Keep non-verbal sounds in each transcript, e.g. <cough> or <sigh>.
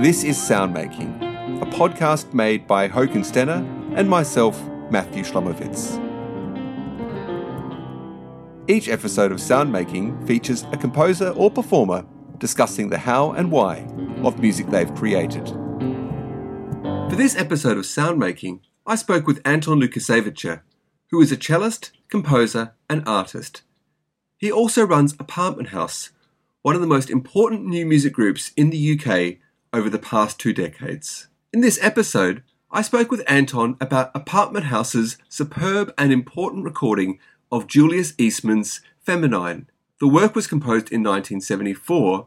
This is Soundmaking, a podcast made by Håkon Stene and myself, Matthew Shlomowitz. Each episode of Soundmaking features a composer or performer discussing the how and why of music they've created. For this episode of Soundmaking, I spoke with Anton Lukoszevieze, who is a cellist, composer, and artist. He also runs Apartment House, one of the most important new music groups in the UK over the past two decades. In this episode, I spoke with Anton about Apartment House's superb and important recording of Julius Eastman's Feminine. The work was composed in 1974,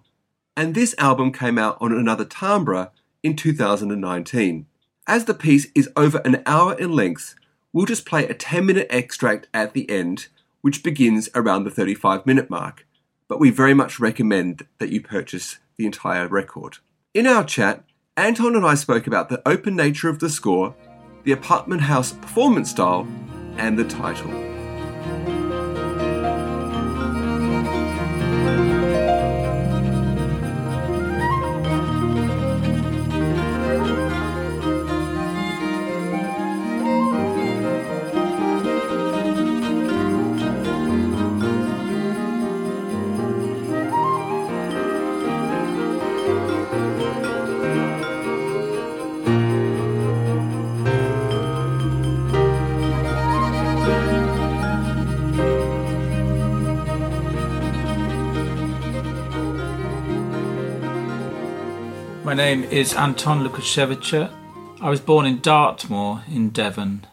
and this album came out on another timbre in 2019. As the piece is over an hour in length, we'll just play a 10 minute extract at the end, which begins around the 35 minute mark, but we very much recommend that you purchase the entire record. In our chat, Anton and I spoke about the open nature of the score, the apartment house performance style, and the title. My name is Anton Lukoszevieze. I was born in Dartmoor in Devon,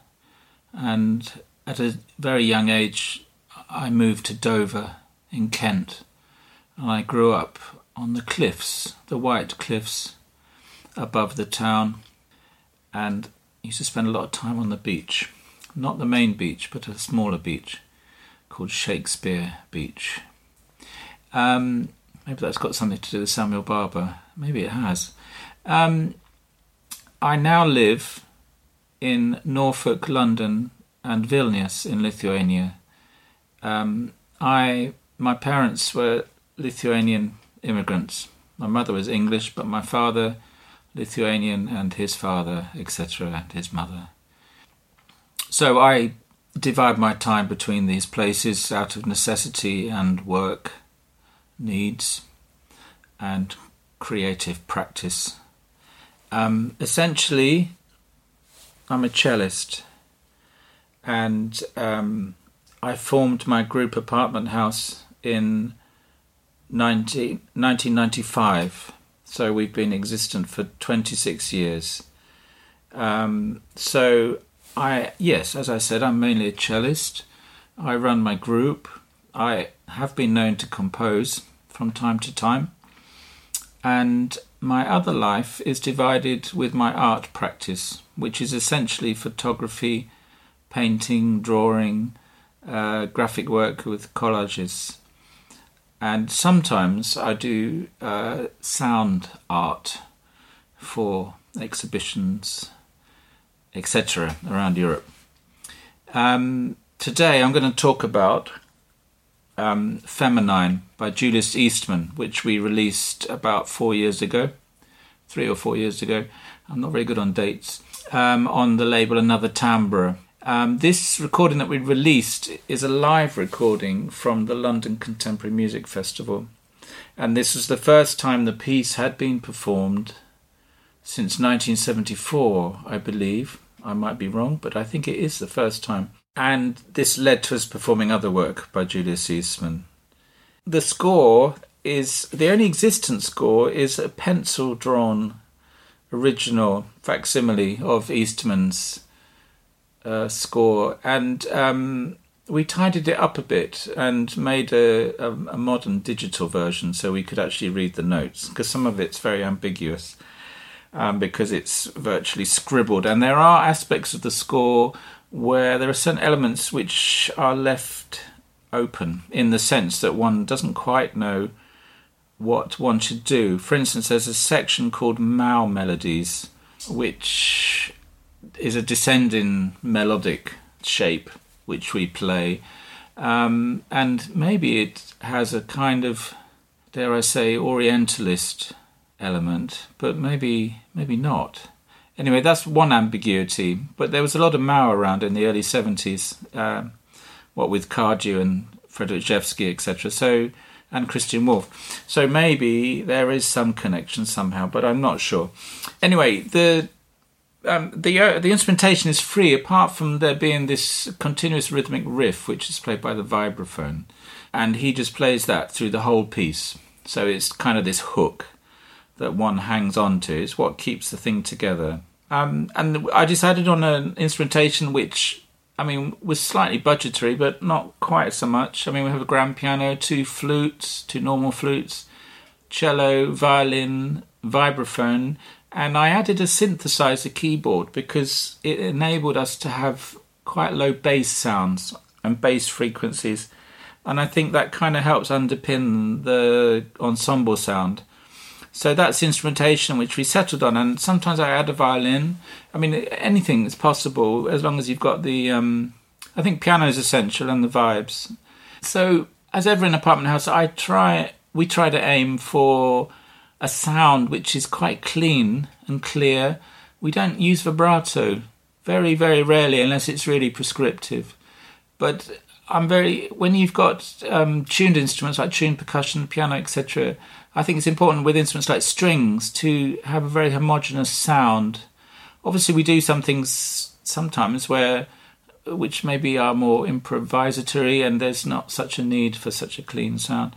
and at a very young age, I moved to Dover in Kent, and I grew up on the cliffs, the white cliffs above the town, and used to spend a lot of time on the beach. Not the main beach, but a smaller beach called Shakespeare Beach. Um, maybe that's got something to do with Samuel Barber maybe it has. Um, I now live in Norfolk, London, and Vilnius in Lithuania. Um, I my parents were Lithuanian immigrants. My mother was English, but my father Lithuanian, and his father, etc., and his mother. So I divide my time between these places out of necessity and work needs and creative practice. Um, essentially, I'm a cellist, and um, I formed my group Apartment House in 19, 1995. So we've been existent for 26 years. Um, so I, yes, as I said, I'm mainly a cellist. I run my group. I have been known to compose from time to time and my other life is divided with my art practice, which is essentially photography, painting, drawing, uh, graphic work with collages. And sometimes I do uh, sound art for exhibitions, etc., around Europe. Um, today I'm going to talk about um, Feminine by Julius Eastman, which we released about four years ago, three or four years ago. I'm not very good on dates. Um, on the label Another Timbre. Um, this recording that we released is a live recording from the London Contemporary Music Festival. And this was the first time the piece had been performed since 1974, I believe. I might be wrong, but I think it is the first time and this led to us performing other work by Julius Eastman. The score is the only existent score is a pencil drawn original facsimile of Eastman's uh, score, and um, we tidied it up a bit and made a, a, a, modern digital version so we could actually read the notes because some of it's very ambiguous um, because it's virtually scribbled, and there are aspects of the score where there are certain elements which are left open in the sense that one doesn't quite know what one should do. For instance, there's a section called Mao Melodies, which is a descending melodic shape which we play. Um, and maybe it has a kind of, dare I say, Orientalist element, but maybe maybe not. Anyway, that's one ambiguity. But there was a lot of Mao around in the early seventies, uh, what with Cardew and Frederic Rzewski, etc. So and Christian Wolff. So maybe there is some connection somehow, but I'm not sure. Anyway, the um, the uh, the instrumentation is free apart from there being this continuous rhythmic riff, which is played by the vibraphone, and he just plays that through the whole piece. So it's kind of this hook that one hangs on to. It's what keeps the thing together. Um, and I decided on an instrumentation which I mean, was slightly budgetary, but not quite so much. I mean, we have a grand piano, two flutes, two normal flutes, cello, violin, vibraphone, and I added a synthesizer keyboard because it enabled us to have quite low bass sounds and bass frequencies. And I think that kind of helps underpin the ensemble sound. So that's instrumentation which we settled on, and sometimes I add a violin. I mean, anything is possible as long as you've got the. Um, I think piano is essential and the vibes. So as ever in apartment house, I try. We try to aim for a sound which is quite clean and clear. We don't use vibrato very, very rarely, unless it's really prescriptive. But I'm very when you've got um, tuned instruments like tuned percussion, piano, etc. I think it's important with instruments like strings to have a very homogenous sound. Obviously, we do some things sometimes where which maybe are more improvisatory and there's not such a need for such a clean sound.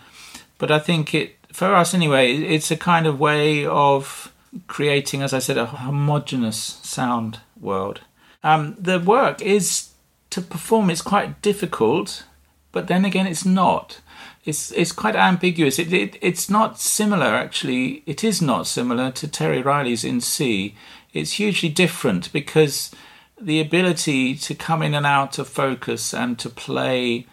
But I think it, for us anyway, it's a kind of way of creating, as I said, a homogenous sound world. Um, the work is to perform, it's quite difficult, but then again, it's not it's it's quite ambiguous. It, it, it's not similar actually. It is not similar to Terry Riley's in C. It's hugely different because the ability to come in and out of focus and to play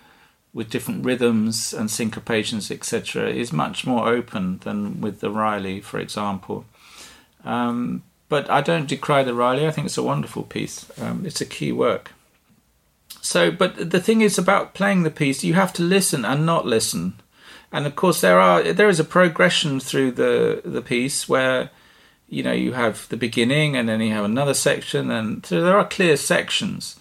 with different rhythms and syncopations, etc., is much more open than with the Riley, for example. Um, but I don't decry the Riley. I think it's a wonderful piece. Um, it's a key work. So, but the thing is about playing the piece, you have to listen and not listen. And of course, there are there is a progression through the the piece where you know you have the beginning and then you have another section, and so there are clear sections.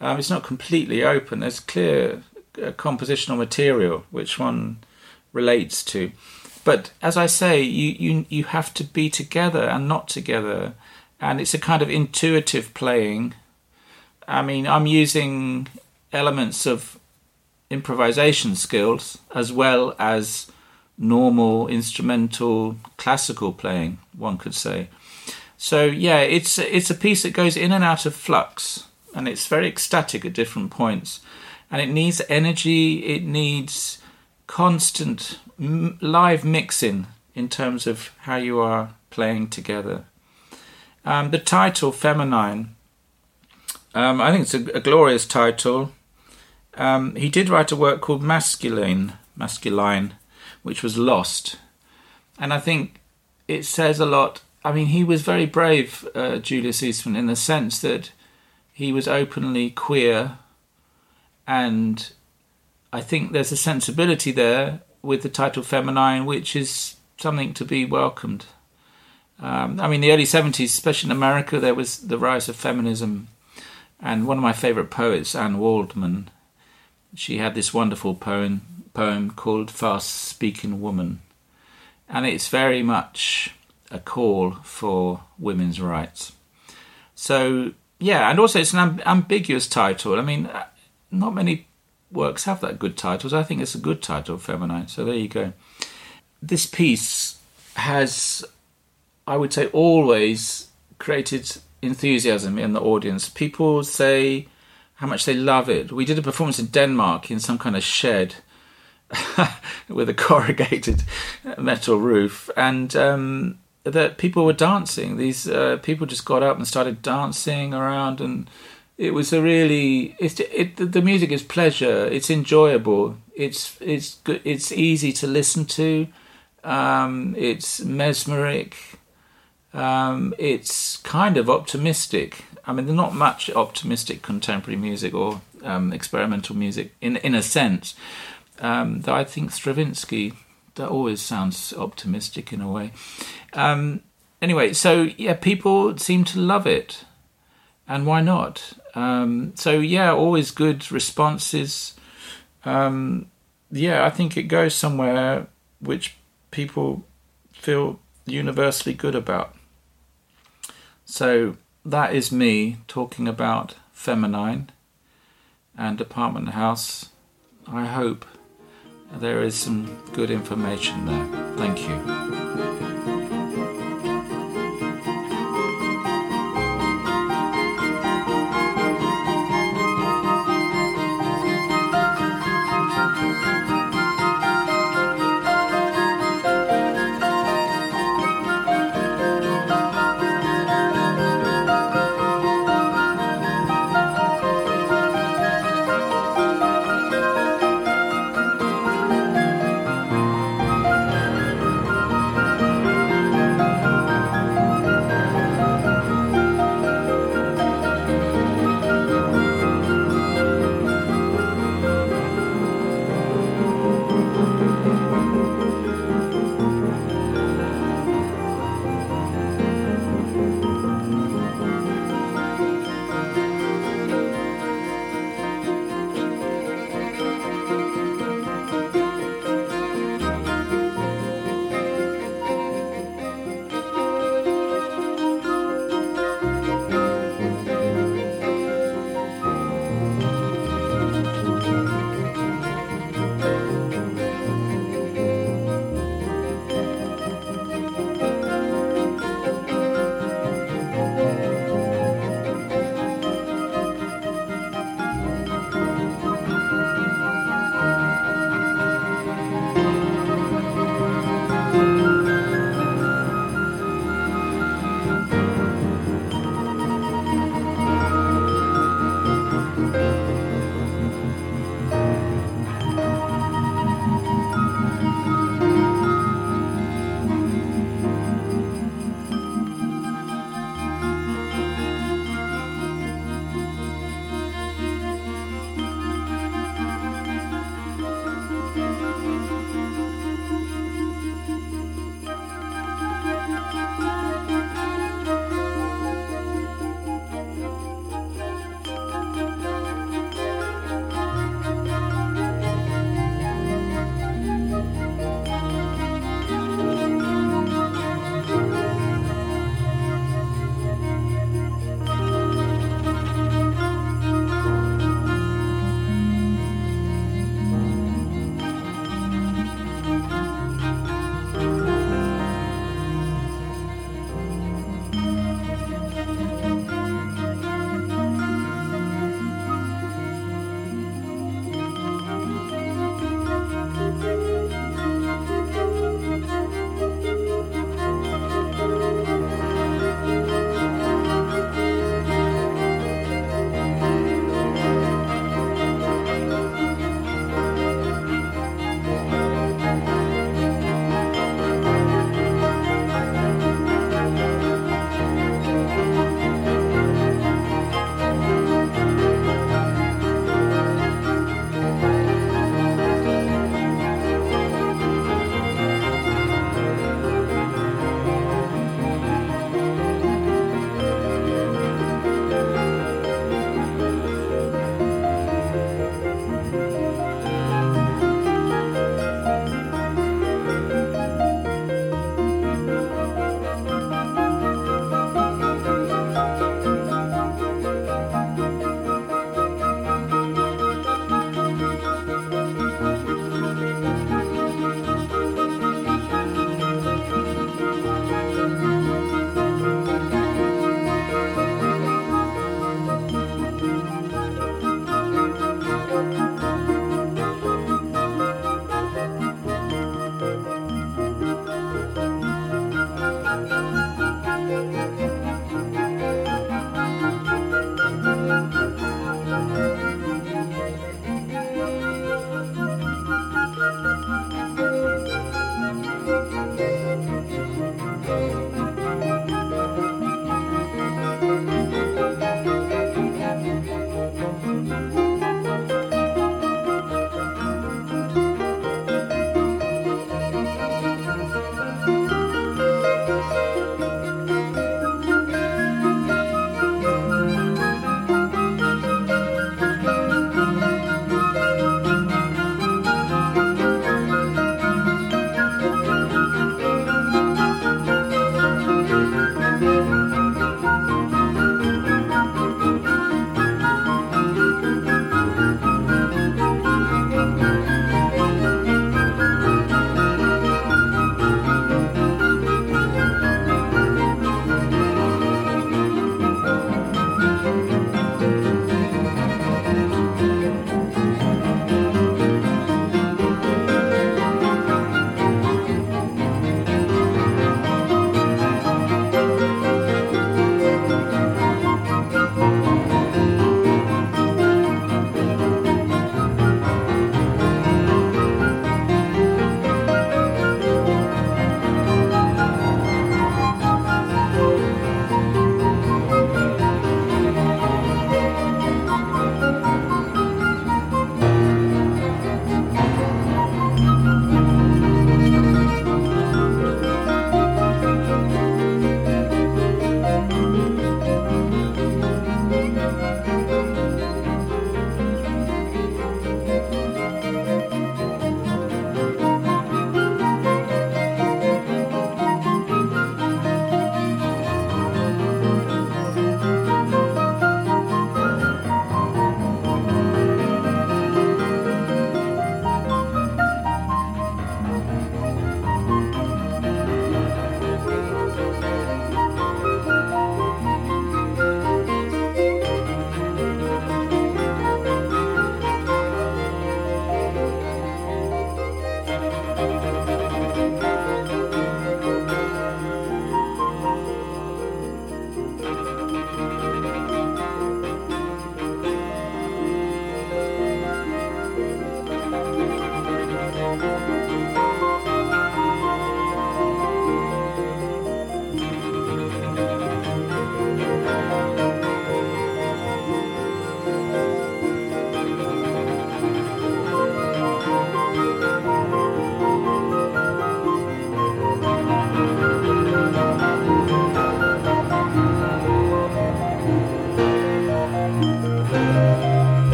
Um, it's not completely open. There's clear uh, compositional material which one relates to. But as I say, you, you you have to be together and not together, and it's a kind of intuitive playing I mean, I'm using elements of improvisation skills as well as normal instrumental classical playing, one could say. So yeah, it's it's a piece that goes in and out of flux, and it's very ecstatic at different points, and it needs energy. It needs constant m- live mixing in terms of how you are playing together. Um, the title "Feminine" Um, I think it's a, a glorious title. Um, he did write a work called Masculine, Masculine, which was lost, and I think it says a lot. I mean, he was very brave, uh, Julius Eastman, in the sense that he was openly queer, and I think there's a sensibility there with the title Feminine, which is something to be welcomed. Um, I mean, the early 70s, especially in America, there was the rise of feminism and one of my favourite poets, Anne Waldman, she had this wonderful poem poem called Fast Speaking Woman. And it's very much a call for women's rights. So, yeah, and also it's an amb- ambiguous title. I mean, uh, not many works have that good titles. I think it's a good title, Feminine. So there you go. This piece has, I would say, always created enthusiasm in the audience. People say how much they love it. We did a performance in Denmark in some kind of shed <laughs> with a corrugated metal roof, and um, that people were dancing. These uh, people just got up and started dancing around, and it was a really it, it the music is pleasure. It's enjoyable. It's it's good. It's easy to listen to. Um, it's mesmeric um, it's kind of optimistic. I mean, there's not much optimistic contemporary music or um, experimental music in in a sense. Um, though I think Stravinsky that always sounds optimistic in a way. Um, anyway, so yeah, people seem to love it, and why not? Um, so yeah, always good responses. Um, yeah, I think it goes somewhere which people feel universally good about. So that is me talking about Feminine and Apartment House. I hope there is some good information there. Thank you.